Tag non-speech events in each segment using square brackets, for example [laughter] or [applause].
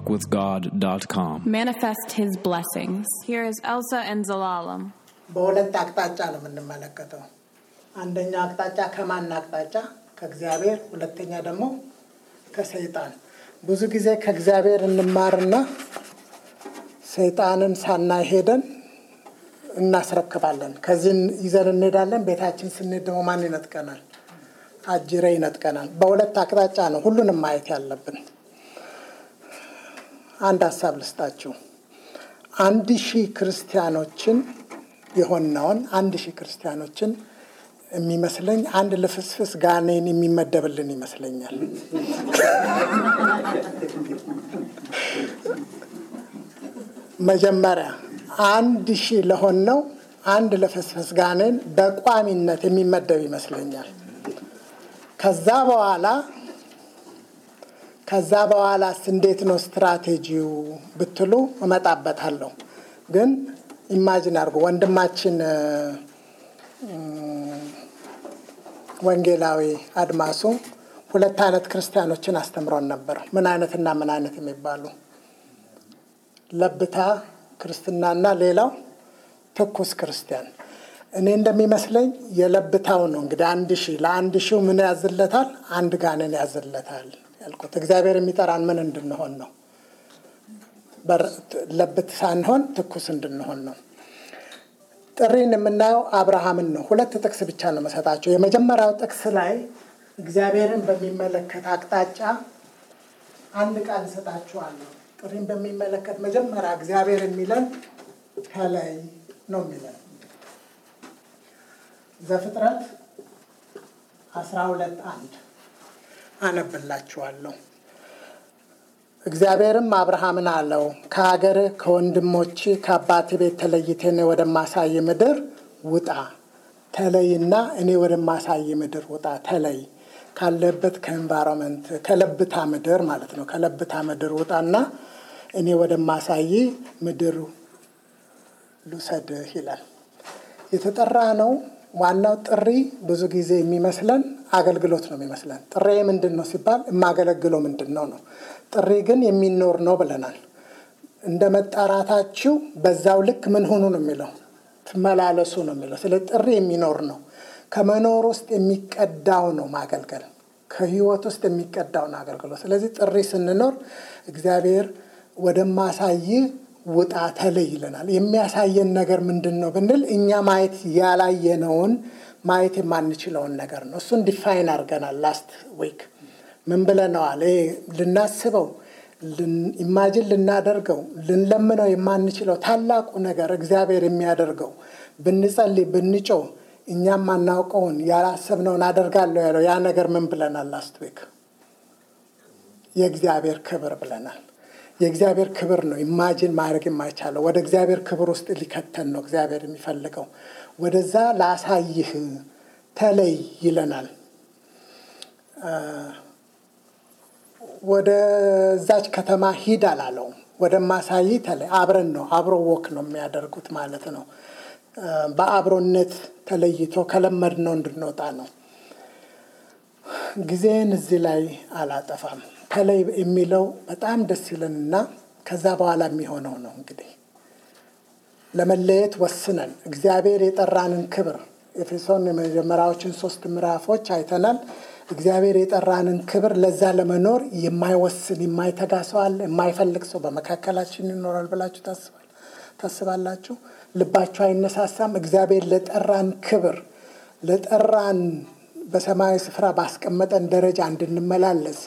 deeperwalkwithgod.com. Manifest His blessings. Here is Elsa and Zalalam. በሁለት አቅጣጫ ነው የምንመለከተው። አንደኛ አቅጣጫ ከማን አቅጣጫ? ከእግዚአብሔር። ሁለተኛ ደግሞ ከሰይጣን። ብዙ ጊዜ ከእግዚአብሔር እንማርና ሰይጣንን ሳናይ ሄደን እናስረክባለን። ከዚህ ይዘን እንሄዳለን። ቤታችን ስንሄድ ደግሞ ማን ይነጥቀናል? አጅሬ ይነጥቀናል። በሁለት አቅጣጫ ነው ሁሉንም ማየት ያለብን። አንድ ሀሳብ ልስጣችሁ። አንድ ሺህ ክርስቲያኖችን የሆነውን አንድ ሺህ ክርስቲያኖችን የሚመስለኝ አንድ ልፍስፍስ ጋኔን የሚመደብልን ይመስለኛል። መጀመሪያ አንድ ሺህ ለሆነው አንድ ልፍስፍስ ጋኔን በቋሚነት የሚመደብ ይመስለኛል። ከዛ በኋላ ከዛ በኋላስ እንዴት ነው ስትራቴጂው ብትሉ እመጣበታለሁ። ግን imagine አድርጎ ወንድማችን ወንጌላዊ አድማሱ ሁለት አይነት ክርስቲያኖችን አስተምሮን ነበር። ምን አይነትና ምን አይነት የሚባሉ ለብታ ክርስትናና ሌላው ትኩስ ክርስቲያን። እኔ እንደሚመስለኝ የለብታው ነው እንግዲህ አንድ ሺህ ለአንድ ሺው ምን ያዝለታል? አንድ ጋንን ያዝለታል ያልኩት። እግዚአብሔር የሚጠራን ምን እንድንሆን ነው? ለብት ሳንሆን ትኩስ እንድንሆን ነው። ጥሪን የምናየው አብርሃምን ነው። ሁለት ጥቅስ ብቻ ነው መሰጣቸው። የመጀመሪያው ጥቅስ ላይ እግዚአብሔርን በሚመለከት አቅጣጫ አንድ ቃል እሰጣችኋለሁ። ጥሪን በሚመለከት መጀመሪያ እግዚአብሔር የሚለን ከላይ ነው የሚለን ዘፍጥረት አስራ ሁለት አንድ አነብላችኋለሁ። እግዚአብሔርም አብርሃምን አለው ከሀገርህ ከወንድሞች ከአባት ቤት ተለይተህ እኔ ወደማሳይ ምድር ውጣ። ተለይና እኔ ወደማሳይ ምድር ውጣ። ተለይ ካለበት ከ environment ከለብታ ምድር ማለት ነው። ከለብታ ምድር ውጣና እኔ ወደማሳይ ምድር ልውሰድህ ይላል። የተጠራ ነው። ዋናው ጥሪ ብዙ ጊዜ የሚመስለን አገልግሎት ነው የሚመስለን። ጥሬ ምንድን ነው ሲባል የማገለግለው ምንድን ነው ነው። ጥሪ ግን የሚኖር ነው ብለናል። እንደ መጣራታችሁ በዛው ልክ ምን ሆኑ ነው የሚለው ትመላለሱ ነው የሚለው። ስለ ጥሪ የሚኖር ነው። ከመኖር ውስጥ የሚቀዳው ነው ማገልገል። ከህይወት ውስጥ የሚቀዳው ነው አገልግሎት። ስለዚህ ጥሪ ስንኖር እግዚአብሔር ወደማሳይ ውጣ ተለይ ይለናል። የሚያሳየን ነገር ምንድን ነው ብንል እኛ ማየት ያላየነውን ማየት የማንችለውን ነገር ነው። እሱን define አድርገናል last week ምን ብለነዋል? ልናስበው፣ imagine ልናደርገው፣ ልንለምነው የማንችለው ታላቁ ነገር እግዚአብሔር የሚያደርገው ብንጸልይ፣ ብንጮው እኛም ማናውቀውን ያላሰብነውን አደርጋለሁ ያለው ያ ነገር ምን ብለናል? last week የእግዚአብሔር ክብር ብለናል። የእግዚአብሔር ክብር ነው imagine ማድረግ የማይቻለው። ወደ እግዚአብሔር ክብር ውስጥ ሊከተን ነው እግዚአብሔር የሚፈልገው። ወደዛ ላሳይህ ተለይ ይለናል። ወደዛች ከተማ ሂድ አላለውም። ወደ ማሳይ ተለይ። አብረን ነው አብሮ walk ነው የሚያደርጉት ማለት ነው። በአብሮነት ተለይቶ ከለመድነው እንድንወጣ ነው። ጊዜን እዚህ ላይ አላጠፋም። ተለይ የሚለው በጣም ደስ ይለንና ከዛ በኋላ የሚሆነው ነው እንግዲህ ለመለየት ወስነን እግዚአብሔር የጠራንን ክብር ኤፌሶን የመጀመሪያዎችን ሶስት ምዕራፎች አይተናል። እግዚአብሔር የጠራንን ክብር ለዛ ለመኖር የማይወስን የማይተጋ ሰው አለ? የማይፈልግ ሰው በመካከላችን ይኖራል ብላችሁ ታስባላችሁ? ልባችሁ አይነሳሳም? እግዚአብሔር ለጠራን ክብር ለጠራን በሰማያዊ ስፍራ ባስቀመጠን ደረጃ እንድንመላለስ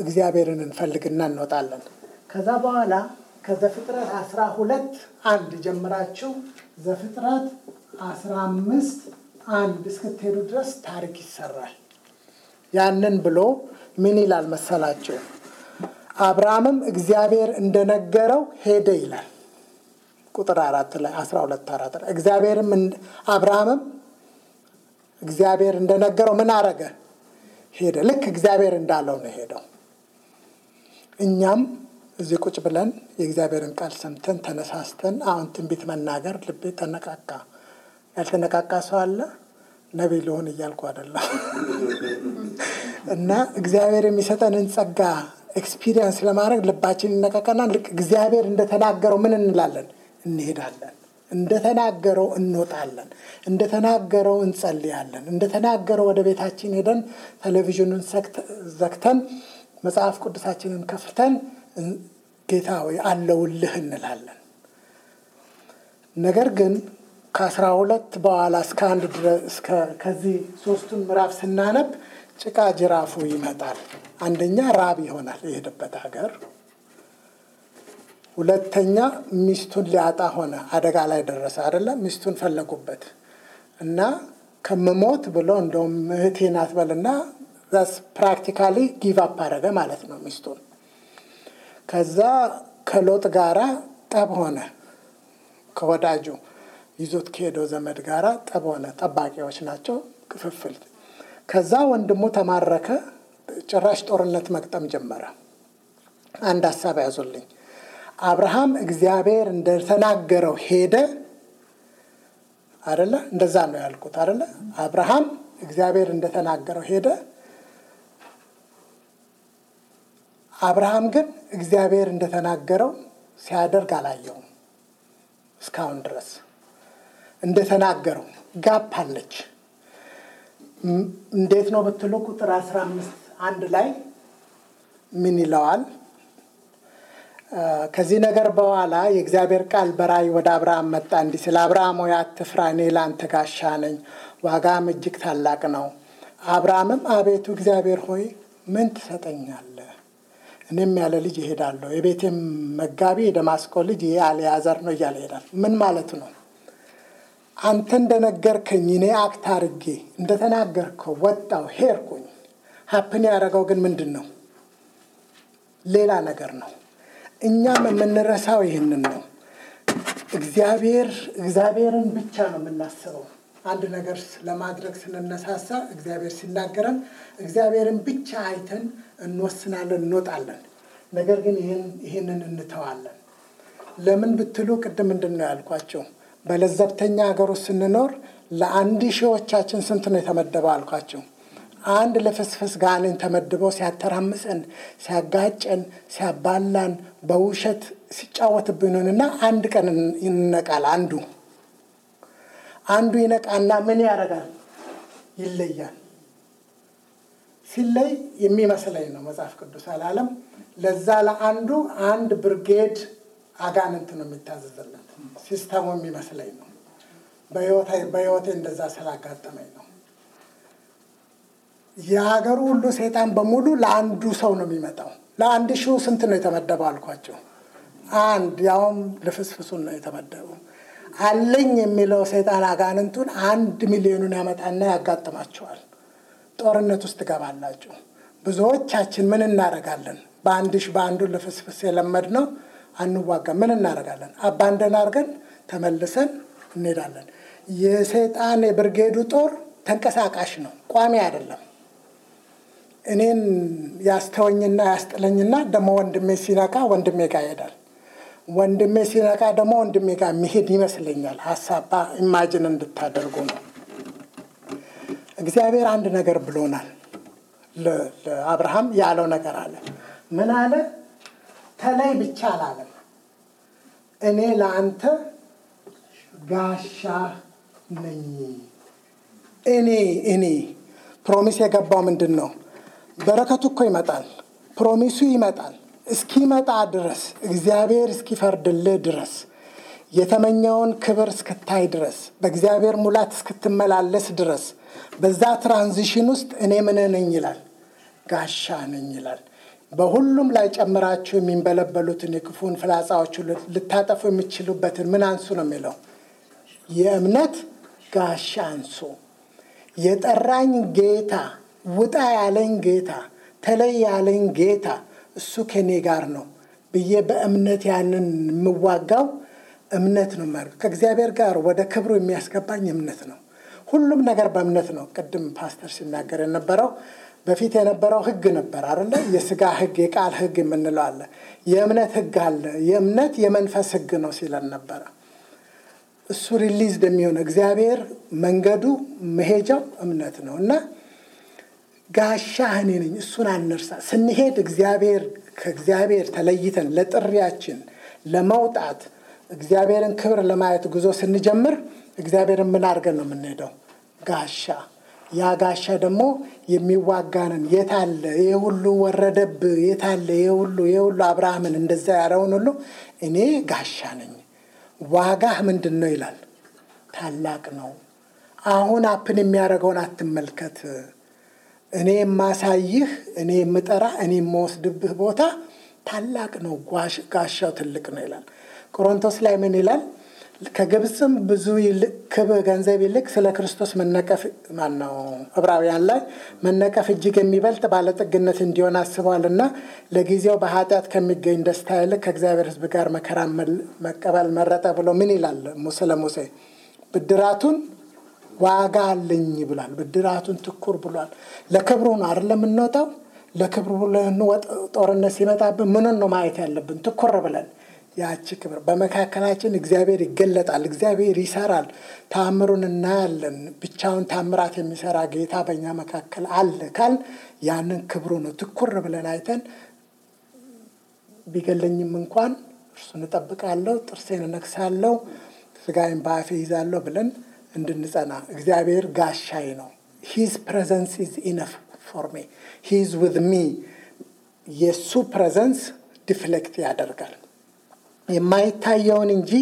እግዚአብሔርን እንፈልግና እንወጣለን። ከዛ በኋላ ከዘፍጥረት አስራ ሁለት አንድ ጀምራችሁ ዘፍጥረት አስራ አምስት አንድ እስክትሄዱ ድረስ ታሪክ ይሰራል። ያንን ብሎ ምን ይላል መሰላቸው? አብርሃምም እግዚአብሔር እንደነገረው ሄደ ይላል። ቁጥር አራት ላይ አስራ ሁለት አራት ላይ እግዚአብሔርም አብርሃምም እግዚአብሔር እንደነገረው ምን አረገ? ሄደ። ልክ እግዚአብሔር እንዳለው ነው ሄደው። እኛም እዚህ ቁጭ ብለን የእግዚአብሔርን ቃል ሰምተን ተነሳስተን አሁን ትንቢት መናገር ልቤ ተነቃቃ። ያልተነቃቃ ሰው አለ? ነቢይ ልሆን እያልኩ አይደለም። [laughs] እና እግዚአብሔር የሚሰጠንን ጸጋ experience ለማድረግ ልባችን ይነቃቀና ልክ እግዚአብሔር እንደተናገረው ምን እንላለን? እንሄዳለን። እንደተናገረው እንወጣለን። እንደተናገረው እንጸልያለን። እንደተናገረው ወደ ቤታችን ሄደን ቴሌቪዥኑን ዘግተን መጽሐፍ ቅዱሳችንን ከፍተን ጌታ ሆይ አለሁልህ እንላለን። ነገር ግን ከአስራ ሁለት በኋላ እስከ አንድ እስከ ከዚህ ሶስቱን ምዕራፍ ስናነብ ጭቃ ጅራፉ ይመጣል። አንደኛ ራብ ይሆናል የሄደበት ሀገር። ሁለተኛ ሚስቱን ሊያጣ ሆነ፣ አደጋ ላይ ደረሰ አይደለም። ሚስቱን ፈለጉበት እና ከምሞት ብሎ እንደውም እህቴ ናት በልና ዛስ practically give up አደረገ ማለት ነው ሚስቱን። ከዛ ከሎጥ ጋራ ጠብ ሆነ ከወዳጁ ይዞት ከሄደው ዘመድ ጋራ ጠብ ሆነ። ጠባቂዎች ናቸው፣ ክፍፍል። ከዛ ወንድሙ ተማረከ። ጭራሽ ጦርነት መቅጠም ጀመረ። አንድ ሀሳብ ያዙልኝ። አብርሃም እግዚአብሔር እንደተናገረው ሄደ አደለ? እንደዛ ነው ያልኩት አደለ? አብርሃም እግዚአብሔር እንደተናገረው ሄደ። አብርሃም ግን እግዚአብሔር እንደተናገረው ሲያደርግ አላየውም እስካሁን ድረስ እንደተናገረው ጋፕ አለች። እንዴት ነው ብትሉ ቁጥር አስራ አምስት አንድ ላይ ምን ይለዋል? ከዚህ ነገር በኋላ የእግዚአብሔር ቃል በራእይ ወደ አብርሃም መጣ እንዲህ ስለ አብርሃም ሆይ አትፍራ፣ እኔ ለአንተ ጋሻ ነኝ፣ ዋጋም እጅግ ታላቅ ነው። አብርሃምም አቤቱ እግዚአብሔር ሆይ ምን ትሰጠኛለህ? እኔም ያለ ልጅ ይሄዳለሁ፣ የቤቴም መጋቢ የደማስቆ ልጅ ይህ ኤልዔዘር ነው እያለ ይሄዳል። ምን ማለት ነው? አንተ እንደነገርከኝ እኔ act አድርጌ እንደተናገርከው ወጣው ሄድኩኝ። happen ያደረገው ግን ምንድን ነው? ሌላ ነገር ነው። እኛም የምንረሳው ይህንን ነው። እግዚአብሔር እግዚአብሔርን ብቻ ነው የምናስበው። አንድ ነገር ለማድረግ ስንነሳሳ እግዚአብሔር ሲናገረን እግዚአብሔርን ብቻ አይተን እንወስናለን፣ እንወጣለን። ነገር ግን ይህንን እንተዋለን። ለምን ብትሉ ቅድም ምንድን ነው ያልኳቸው? በለዘብተኛ ሀገር ውስጥ ስንኖር ለአንድ ሺዎቻችን ስንት ነው የተመደበው አልኳቸው? አንድ ልፍስፍስ ጋኔን ተመድበው ሲያተራምሰን፣ ሲያጋጨን፣ ሲያባላን፣ በውሸት ሲጫወትብንና አንድ ቀን ይነቃል። አንዱ አንዱ ይነቃና ምን ያደርጋል? ይለያል። ሲለይ የሚመስለኝ ነው መጽሐፍ ቅዱስ አላለም። ለዛ ለአንዱ አንድ ብርጌድ አጋንንት ነው የሚታዘዝለት። system ኡ የሚመስለኝ ነው። በሕይወቴ እንደዛ ስላጋጠመኝ ነው። የሀገሩ ሁሉ ሰይጣን በሙሉ ለአንዱ ሰው ነው የሚመጣው። ለአንድ ሺው ስንት ነው የተመደበው አልኳቸው? አንድ ያውም ልፍስፍሱን ነው የተመደበው። አለኝ የሚለው ሰይጣን አጋንንቱን አንድ ሚሊዮኑን ያመጣና ያጋጥማቸዋል። ጦርነት ውስጥ ትገባላችሁ። ብዙዎቻችን ምን እናደርጋለን? በአንድ ሺ በአንዱ ልፍስፍስ የለመድ ነው አንዋጋ። ምን እናደርጋለን? አባንደን አድርገን ተመልሰን እንሄዳለን። የሰይጣን የብርጌዱ ጦር ተንቀሳቃሽ ነው፣ ቋሚ አይደለም። እኔን ያስተወኝና ያስጥለኝና ደግሞ ወንድሜ ሲነቃ ወንድሜ ጋር ይሄዳል። ወንድሜ ሲነቃ ደግሞ ወንድሜ ጋር የሚሄድ ይመስለኛል። ሀሳባ ኢማጅን እንድታደርጉ ነው። እግዚአብሔር አንድ ነገር ብሎናል። ለአብርሃም ያለው ነገር አለ። ምን አለ? ተለይ ብቻ አላለም። እኔ ለአንተ ጋሻ ነኝ። እኔ እኔ promise የገባው ምንድን ነው? በረከቱ እኮ ይመጣል። promise ኡ ይመጣል። እስኪመጣ ድረስ እግዚአብሔር እስኪፈርድልህ ድረስ የተመኘውን ክብር እስክታይ ድረስ በእግዚአብሔር ሙላት እስክትመላለስ ድረስ በዛ transition ውስጥ እኔ ምን ነኝ ይላል? ጋሻ ነኝ ይላል። በሁሉም ላይ ጨምራችሁ የሚንበለበሉትን የክፉን ፍላጻዎቹ ልታጠፉ የሚችሉበትን ምን አንሱ ነው የሚለው? የእምነት ጋሻ አንሱ። የጠራኝ ጌታ፣ ውጣ ያለኝ ጌታ፣ ተለይ ያለኝ ጌታ እሱ ከኔ ጋር ነው ብዬ በእምነት ያንን የምዋጋው እምነት ነው። ማለት ከእግዚአብሔር ጋር ወደ ክብሩ የሚያስገባኝ እምነት ነው። ሁሉም ነገር በእምነት ነው። ቅድም ፓስተር ሲናገር የነበረው በፊት የነበረው ሕግ ነበር አይደለ? የስጋ ሕግ፣ የቃል ሕግ የምንለው አለ። የእምነት ሕግ አለ። የእምነት የመንፈስ ሕግ ነው ሲለን ነበረ። እሱ released የሚሆነው እግዚአብሔር መንገዱ መሄጃው እምነት ነው እና ጋሻ እኔ ነኝ። እሱን አንርሳ። ስንሄድ እግዚአብሔር ከእግዚአብሔር ተለይተን ለጥሪያችን ለመውጣት እግዚአብሔርን ክብር ለማየት ጉዞ ስንጀምር እግዚአብሔርን ምን አድርገን ነው የምንሄደው? ጋሻ ያ ጋሻ ደግሞ የሚዋጋንን የታለ ይህ ሁሉ ወጀብ የታለ ይህ ሁሉ ይህ ሁሉ አብርሃምን እንደዛ ያረገውን ሁሉ እኔ ጋሻ ነኝ። ዋጋህ ምንድን ነው ይላል። ታላቅ ነው። አሁን happen የሚያደርገውን አትመልከት። እኔ የማሳይህ እኔ የምጠራ እኔ የምወስድብህ ቦታ ታላቅ ነው። ጋሻው ትልቅ ነው ይላል። ቆሮንቶስ ላይ ምን ይላል? ከግብፅም ብዙ ክብ ገንዘብ ይልቅ ስለ ክርስቶስ መነቀፍ ማነው ዕብራውያን ላይ መነቀፍ እጅግ የሚበልጥ ባለጠግነት እንዲሆን አስበዋል እና ለጊዜው በኃጢአት ከሚገኝ ደስታ ይልቅ ከእግዚአብሔር ሕዝብ ጋር መከራን መቀበል መረጠ ብሎ ምን ይላል ስለ ሙሴ ብድራቱን ዋጋ አለኝ ብሏል። ብድራቱን ትኩር ብሏል። ለክብሩ ነው አይደል የምንወጣው? ለክብሩ ጦርነት ሲመጣብን ምንን ነው ማየት ያለብን? ትኩር ብለን ያቺ ክብር በመካከላችን እግዚአብሔር ይገለጣል። እግዚአብሔር ይሰራል። ታምሩን እናያለን። ብቻውን ታምራት የሚሰራ ጌታ በእኛ መካከል አለ ካል ያንን ክብሩ ነው ትኩር ብለን አይተን ቢገለኝም እንኳን እርሱን እጠብቃለሁ፣ ጥርሴን እነክሳለሁ፣ ስጋዬን በአፌ ይዛለሁ ብለን እንድንጸና እግዚአብሔር ጋሻዬ ነው። His presence is enough for me He's with me የእሱ presence deflect ያደርጋል። የማይታየውን እንጂ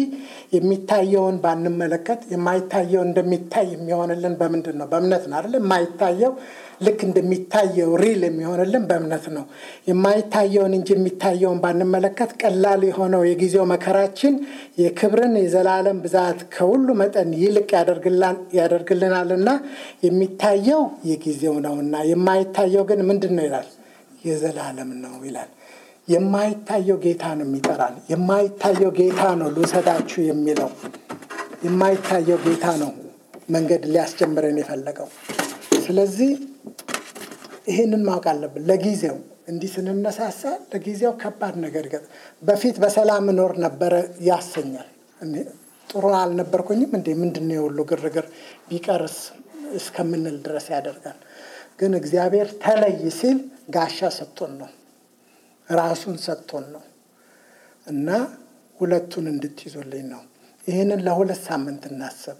የሚታየውን ባንመለከት የማይታየው እንደሚታይ የሚሆንልን በምንድን ነው? በእምነት ነው አይደል? የማይታየው ልክ እንደሚታየው ሪል የሚሆንልን በእምነት ነው። የማይታየውን እንጂ የሚታየውን ባንመለከት ቀላል የሆነው የጊዜው መከራችን የክብርን የዘላለም ብዛት ከሁሉ መጠን ይልቅ ያደርግልናልና የሚታየው የጊዜው ነውና የማይታየው ግን ምንድን ነው ይላል? የዘላለም ነው ይላል። የማይታየው ጌታ ነው የሚጠራን። የማይታየው ጌታ ነው ልውሰዳችሁ የሚለው። የማይታየው ጌታ ነው መንገድ ሊያስጀምረን የፈለገው። ስለዚህ ይህንን ማወቅ አለብን። ለጊዜው እንዲህ ስንነሳሳ ለጊዜው ከባድ ነገር ይገጥ በፊት በሰላም እኖር ነበረ ያሰኛል። ጥሩ አልነበርኩኝም እንዴ ምንድን ነው ግርግር ቢቀርስ እስከምንል ድረስ ያደርጋል። ግን እግዚአብሔር ተለይ ሲል ጋሻ ሰጥቶን ነው ራሱን ሰጥቶን ነው እና ሁለቱን እንድትይዙልኝ ነው። ይህንን ለሁለት ሳምንት እናስብ።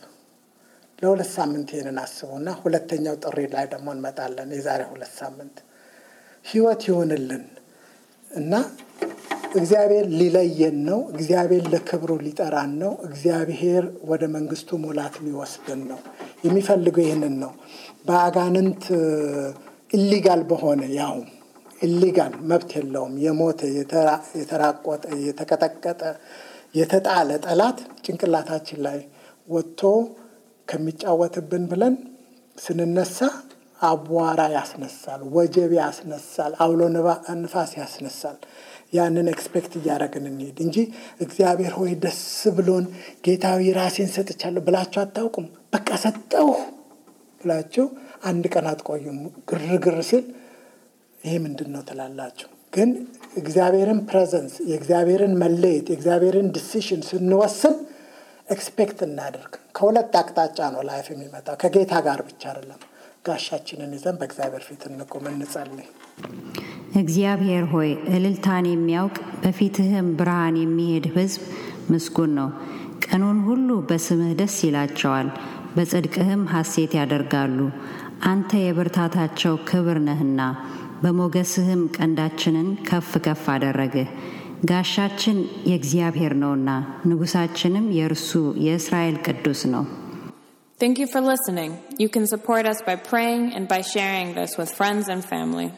ለሁለት ሳምንት ይህንን አስቡና ሁለተኛው ጥሪ ላይ ደግሞ እንመጣለን። የዛሬ ሁለት ሳምንት ህይወት ይሆንልን እና እግዚአብሔር ሊለየን ነው። እግዚአብሔር ለክብሩ ሊጠራን ነው። እግዚአብሔር ወደ መንግስቱ ሙላት ሊወስድን ነው። የሚፈልገው ይህንን ነው። በአጋንንት ኢሊጋል በሆነ ያውም illegal መብት የለውም የሞተ የተራቆጠ የተቀጠቀጠ የተጣለ ጠላት ጭንቅላታችን ላይ ወጥቶ ከሚጫወትብን ብለን ስንነሳ አቧራ ያስነሳል፣ ወጀብ ያስነሳል፣ አውሎ ንፋስ ያስነሳል። ያንን expect እያደረግን እንሄድ እንጂ እግዚአብሔር ሆይ ደስ ብሎን ጌታዬ ራሴን ሰጥቻለሁ ብላችሁ አታውቁም። በቃ ሰጠው ብላችሁ አንድ ቀን አትቆዩም። ግርግር ሲል ይሄ ምንድን ነው ትላላችሁ። ግን እግዚአብሔርን presence የእግዚአብሔርን መለየት የእግዚአብሔርን decision ስንወስን expect እናደርግ። ከሁለት አቅጣጫ ነው life የሚመጣው ከጌታ ጋር ብቻ አይደለም። ጋሻችንን ይዘን በእግዚአብሔር ፊት እንቁም፣ እንጸልይ። እግዚአብሔር ሆይ እልልታን የሚያውቅ በፊትህም ብርሃን የሚሄድ ሕዝብ ምስጉን ነው። ቀኑን ሁሉ በስምህ ደስ ይላቸዋል፣ በጽድቅህም ሐሴት ያደርጋሉ። አንተ የብርታታቸው ክብር ነህና በሞገስህም ቀንዳችንን ከፍ ከፍ አደረግህ። ጋሻችን የእግዚአብሔር ነውና ንጉሳችንም የእርሱ የእስራኤል ቅዱስ ነው። Thank you for listening. You can support us by praying and by sharing this with friends and family.